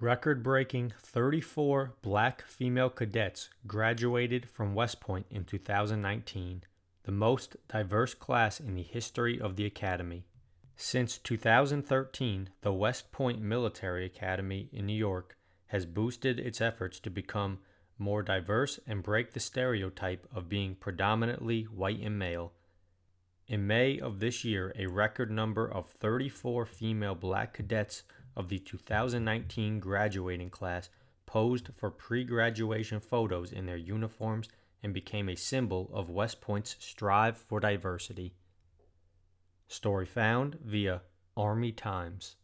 Record breaking 34 black female cadets graduated from West Point in 2019, the most diverse class in the history of the Academy. Since 2013, the West Point Military Academy in New York has boosted its efforts to become more diverse and break the stereotype of being predominantly white and male. In May of this year, a record number of 34 female black cadets of the 2019 graduating class posed for pre graduation photos in their uniforms and became a symbol of West Point's strive for diversity. Story found via Army Times.